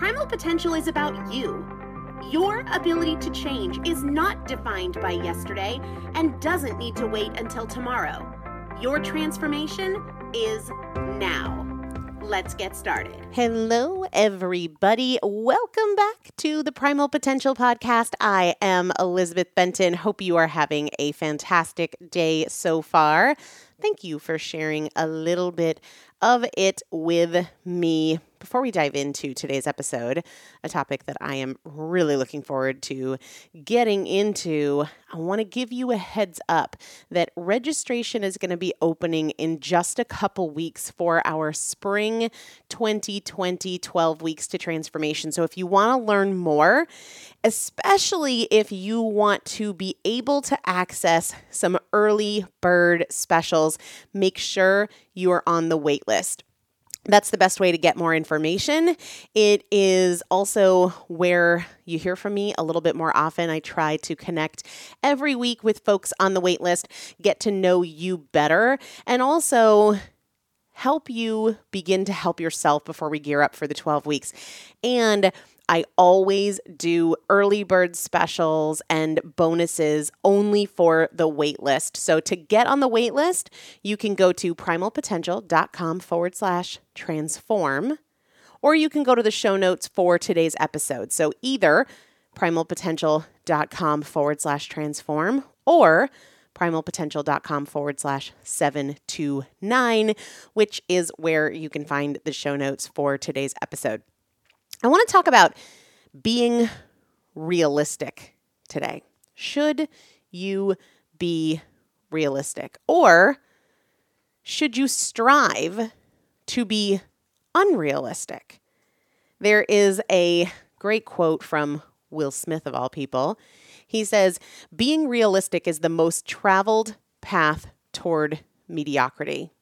Primal potential is about you. Your ability to change is not defined by yesterday and doesn't need to wait until tomorrow. Your transformation is now. Let's get started. Hello, everybody. Welcome back to the Primal Potential Podcast. I am Elizabeth Benton. Hope you are having a fantastic day so far. Thank you for sharing a little bit of it with me. Before we dive into today's episode, a topic that I am really looking forward to getting into, I want to give you a heads up that registration is going to be opening in just a couple weeks for our spring 2020 12 weeks to transformation. So if you want to learn more, especially if you want to be able to access some early bird specials, make sure you are on the wait list. That's the best way to get more information. It is also where you hear from me a little bit more often. I try to connect every week with folks on the waitlist, get to know you better, and also help you begin to help yourself before we gear up for the 12 weeks. And I always do early bird specials and bonuses only for the waitlist. So to get on the waitlist, you can go to primalpotential.com forward slash transform, or you can go to the show notes for today's episode. So either primalpotential.com forward slash transform or primalpotential.com forward slash 729, which is where you can find the show notes for today's episode. I want to talk about being realistic today. Should you be realistic? Or should you strive to be unrealistic? There is a great quote from Will Smith, of all people. He says, Being realistic is the most traveled path toward mediocrity.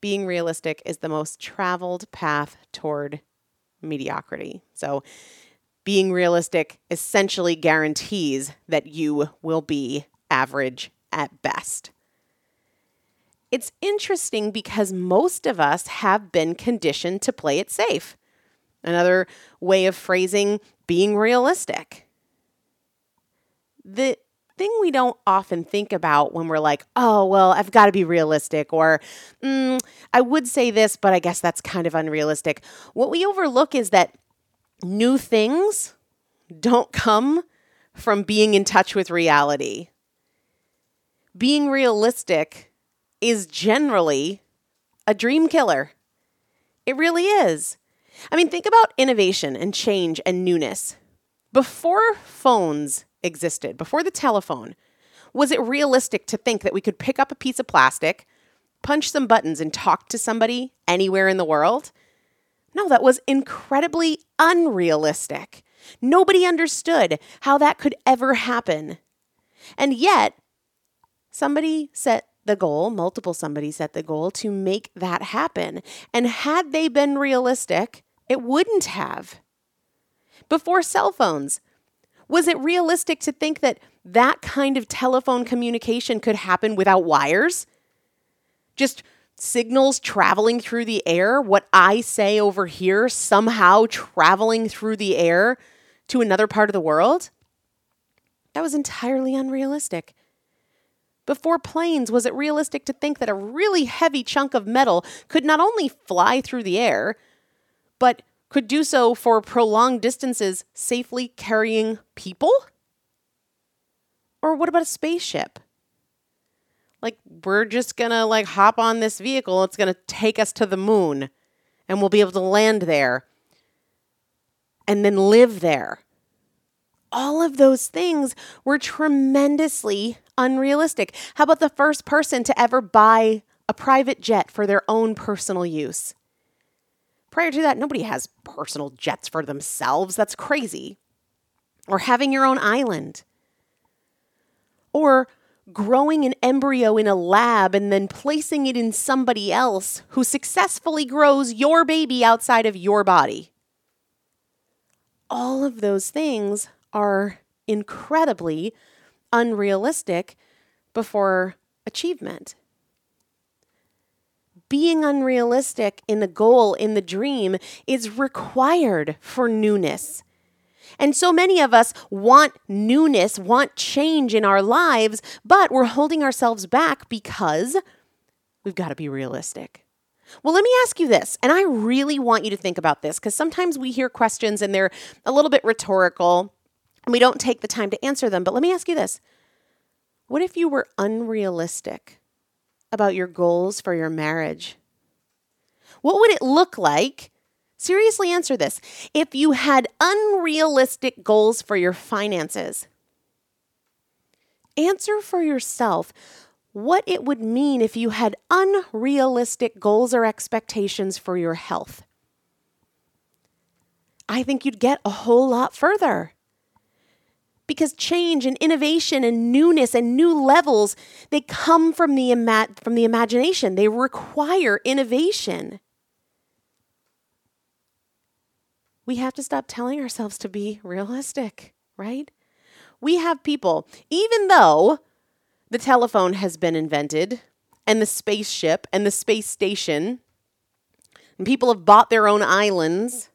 Being realistic is the most traveled path toward mediocrity. So, being realistic essentially guarantees that you will be average at best. It's interesting because most of us have been conditioned to play it safe. Another way of phrasing being realistic. The thing we don't often think about when we're like, oh, well, I've got to be realistic, or mm, I would say this, but I guess that's kind of unrealistic. What we overlook is that new things don't come from being in touch with reality. Being realistic is generally a dream killer. It really is. I mean, think about innovation and change and newness. Before phones existed, before the telephone, was it realistic to think that we could pick up a piece of plastic, punch some buttons, and talk to somebody anywhere in the world? No, that was incredibly unrealistic. Nobody understood how that could ever happen. And yet, somebody set the goal, multiple somebody set the goal to make that happen. And had they been realistic, it wouldn't have. Before cell phones, was it realistic to think that that kind of telephone communication could happen without wires? Just signals traveling through the air, what I say over here somehow traveling through the air to another part of the world? That was entirely unrealistic. Before planes, was it realistic to think that a really heavy chunk of metal could not only fly through the air, but could do so for prolonged distances, safely carrying people? Or what about a spaceship? Like, we're just gonna like hop on this vehicle, it's gonna take us to the moon, and we'll be able to land there and then live there. All of those things were tremendously unrealistic. How about the first person to ever buy a private jet for their own personal use? Prior to that, nobody has personal jets for themselves. That's crazy. Or having your own island. Or growing an embryo in a lab and then placing it in somebody else who successfully grows your baby outside of your body. All of those things are incredibly unrealistic before achievement being unrealistic in the goal, in the dream, is required for newness. And so many of us want newness, want change in our lives, but we're holding ourselves back because we've got to be realistic. Well, let me ask you this, and I really want you to think about this because sometimes we hear questions and they're a little bit rhetorical and we don't take the time to answer them. But let me ask you this What if you were unrealistic about your goals for your marriage What would it look like? Seriously, answer this. If you had unrealistic goals for your finances, answer for yourself what it would mean if you had unrealistic goals or expectations for your health. I think you'd get a whole lot further. Because change and innovation and newness and new levels, they come from the, ima- from the imagination. They require innovation. We have to stop telling ourselves to be realistic, right? We have people, even though the telephone has been invented and the spaceship and the space station, and people have bought their own islands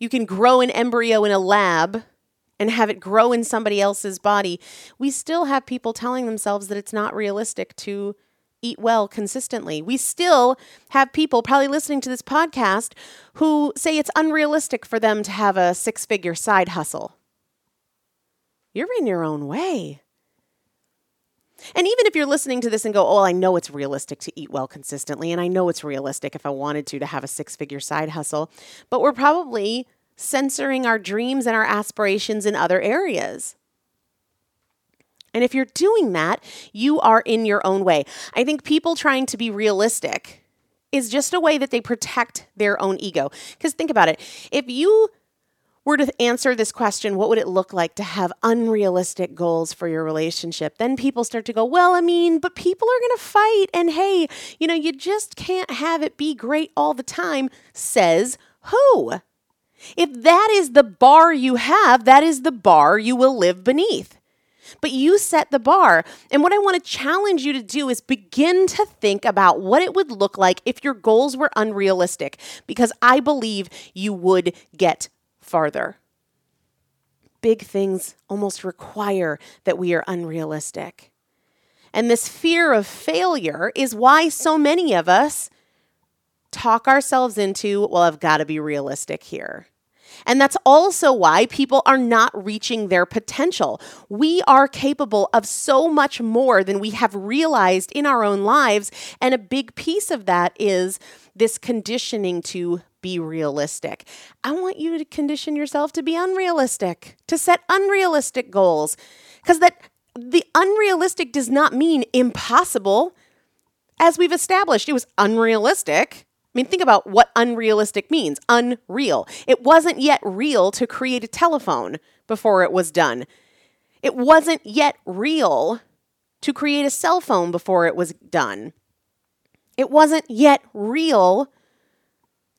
you can grow an embryo in a lab and have it grow in somebody else's body. We still have people telling themselves that it's not realistic to eat well consistently. We still have people probably listening to this podcast who say it's unrealistic for them to have a six figure side hustle. You're in your own way. And even if you're listening to this and go, oh, I know it's realistic to eat well consistently, and I know it's realistic if I wanted to to have a six figure side hustle, but we're probably censoring our dreams and our aspirations in other areas. And if you're doing that, you are in your own way. I think people trying to be realistic is just a way that they protect their own ego. Because think about it if you were to answer this question, what would it look like to have unrealistic goals for your relationship? Then people start to go, well, I mean, but people are going to fight. And hey, you know, you just can't have it be great all the time, says who? If that is the bar you have, that is the bar you will live beneath. But you set the bar. And what I want to challenge you to do is begin to think about what it would look like if your goals were unrealistic, because I believe you would get farther. Big things almost require that we are unrealistic. And this fear of failure is why so many of us talk ourselves into, well, I've got to be realistic here. And that's also why people are not reaching their potential. We are capable of so much more than we have realized in our own lives. And a big piece of that is this conditioning to be realistic. I want you to condition yourself to be unrealistic, to set unrealistic goals. Because that the unrealistic does not mean impossible. As we've established, it was unrealistic. I mean, think about what unrealistic means unreal. It wasn't yet real to create a telephone before it was done. It wasn't yet real to create a cell phone before it was done. It wasn't yet real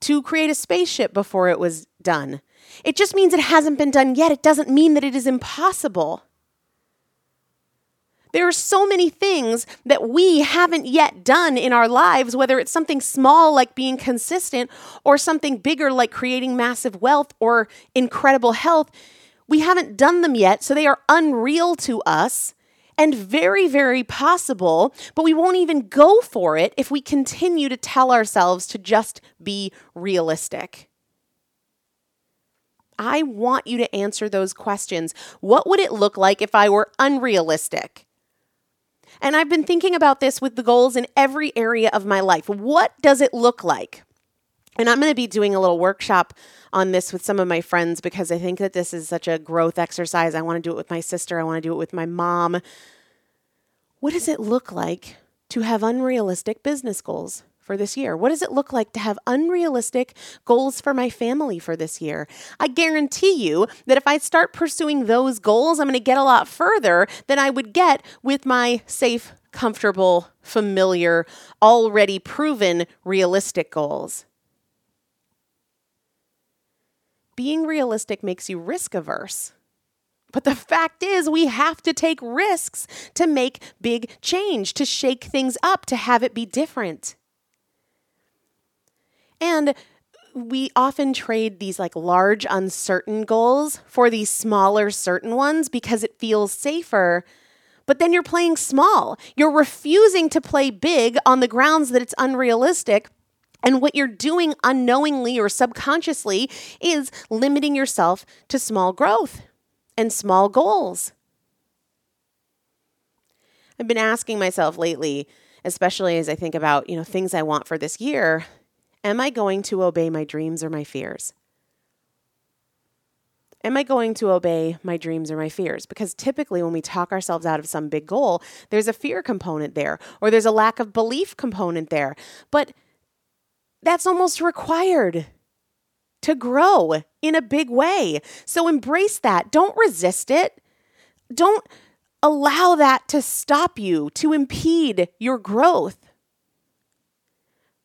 to create a spaceship before it was done. It just means it hasn't been done yet. It doesn't mean that it is impossible. There are so many things that we haven't yet done in our lives, whether it's something small like being consistent or something bigger like creating massive wealth or incredible health. We haven't done them yet, so they are unreal to us and very, very possible, but we won't even go for it if we continue to tell ourselves to just be realistic. I want you to answer those questions. What would it look like if I were unrealistic? And I've been thinking about this with the goals in every area of my life. What does it look like? And I'm going to be doing a little workshop on this with some of my friends because I think that this is such a growth exercise. I want to do it with my sister, I want to do it with my mom. What does it look like to have unrealistic business goals? For this year? What does it look like to have unrealistic goals for my family for this year? I guarantee you that if I start pursuing those goals, I'm going to get a lot further than I would get with my safe, comfortable, familiar, already proven realistic goals. Being realistic makes you risk averse. But the fact is, we have to take risks to make big change, to shake things up, to have it be different. And we often trade these like large uncertain goals for these smaller certain ones because it feels safer. But then you're playing small. You're refusing to play big on the grounds that it's unrealistic. And what you're doing unknowingly or subconsciously is limiting yourself to small growth and small goals. I've been asking myself lately especially as I think about, you know, things I want for this year, am I going to obey my dreams or my fears? Am I going to obey my dreams or my fears? Because typically, when we talk ourselves out of some big goal, there's a fear component there, or there's a lack of belief component there. But that's almost required to grow in a big way. So embrace that. Don't resist it. Don't allow that to stop you, to impede your growth.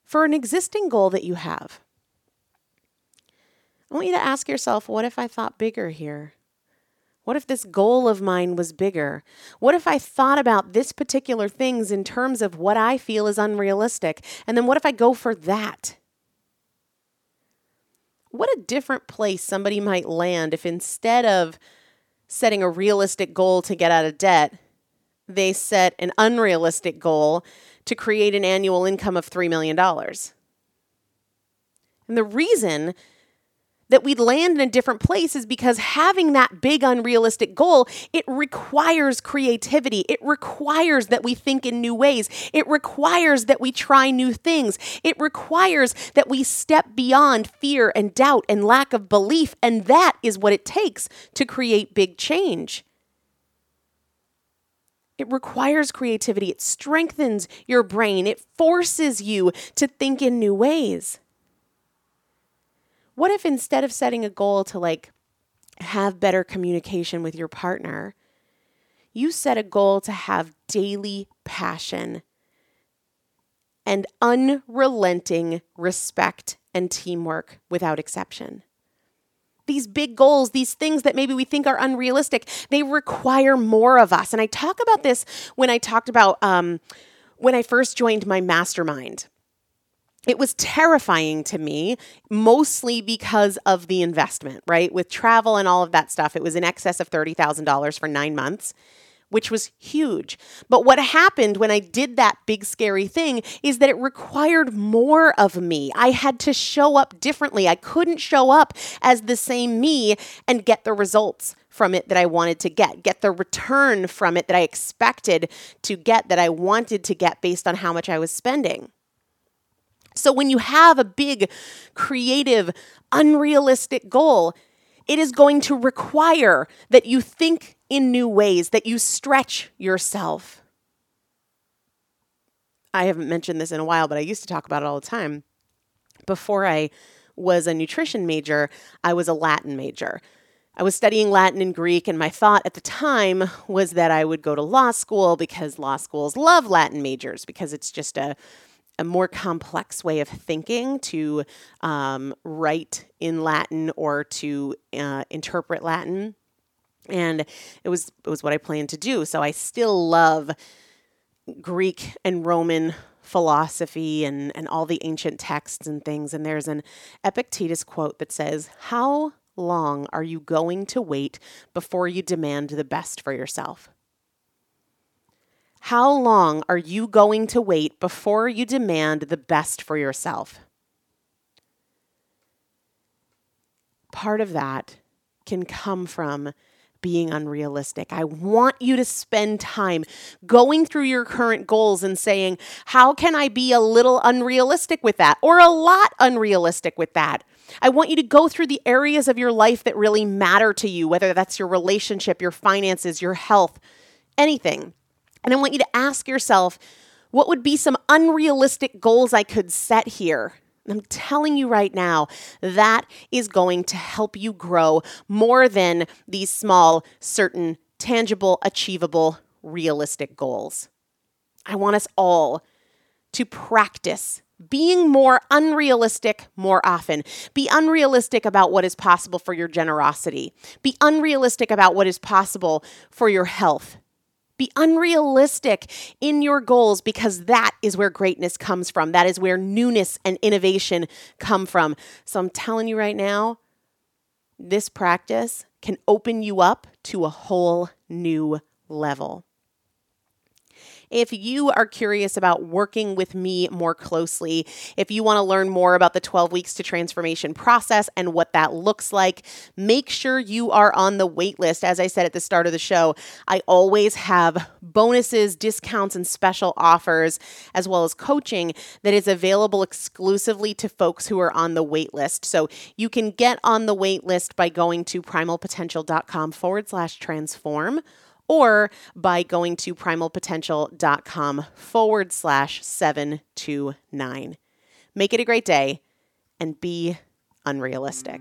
For an existing goal that you have, I want you to ask yourself what if I thought bigger here? What if this goal of mine was bigger? What if I thought about this particular things in terms of what I feel is unrealistic? And then what if I go for that? What a different place somebody might land if instead of setting a realistic goal to get out of debt, they set an unrealistic goal to create an annual income of $3 million. And the reason that we land in a different place is because having that big unrealistic goal, it requires creativity. It requires that we think in new ways. It requires that we try new things. It requires that we step beyond fear and doubt and lack of belief. And that is what it takes to create big change. It requires creativity. It strengthens your brain. It forces you to think in new ways. What if instead of setting a goal to like have better communication with your partner, you set a goal to have daily passion and unrelenting respect and teamwork without exception? These big goals, these things that maybe we think are unrealistic, they require more of us. And I talk about this when I talked about um, when I first joined my mastermind it was terrifying to me, mostly because of the investment, right? With travel and all of that stuff, it was in excess of $30,000 for nine months, which was huge. But what happened when I did that big, scary thing is that it required more of me. I had to show up differently. I couldn't show up as the same me and get the results from it that I wanted to get, get the return from it that I expected to get, that I wanted to get based on how much I was spending. So when you have a big, creative, unrealistic goal, it is going to require that you think in new ways, that you stretch yourself. I haven't mentioned this in a while, but I used to talk about it all the time. Before I was a nutrition major, I was a Latin major. I was studying Latin and Greek, and my thought at the time was that I would go to law school because law schools love Latin majors because it's just a a more complex way of thinking to um, write in Latin or to uh, interpret Latin. And it was it was what I planned to do. So I still love Greek and Roman philosophy and, and all the ancient texts and things. And there's an Epictetus quote that says, How long are you going to wait before you demand the best for yourself? How long are you going to wait before you demand the best for yourself? Part of that can come from being unrealistic. I want you to spend time going through your current goals and saying, How can I be a little unrealistic with that or a lot unrealistic with that? I want you to go through the areas of your life that really matter to you, whether that's your relationship, your finances, your health, anything. And I want you to ask yourself, what would be some unrealistic goals I could set here? I'm telling you right now, that is going to help you grow more than these small, certain, tangible, achievable, realistic goals. I want us all to practice being more unrealistic more often. Be unrealistic about what is possible for your generosity. Be unrealistic about what is possible for your health. Be unrealistic in your goals because that is where greatness comes from. That is where newness and innovation come from. So I'm telling you right now, this practice can open you up to a whole new level. If you are curious about working with me more closely, if you want to learn more about the 12 weeks to transformation process and what that looks like, make sure you are on the wait list. As I said at the start of the show, I always have bonuses, discounts, and special offers, as well as coaching that is available exclusively to folks who are on the wait list. So you can get on the wait list by going to primalpotential.com forward slash transform or by going to primalpotential.com forward slash 729. Make it a great day and be unrealistic.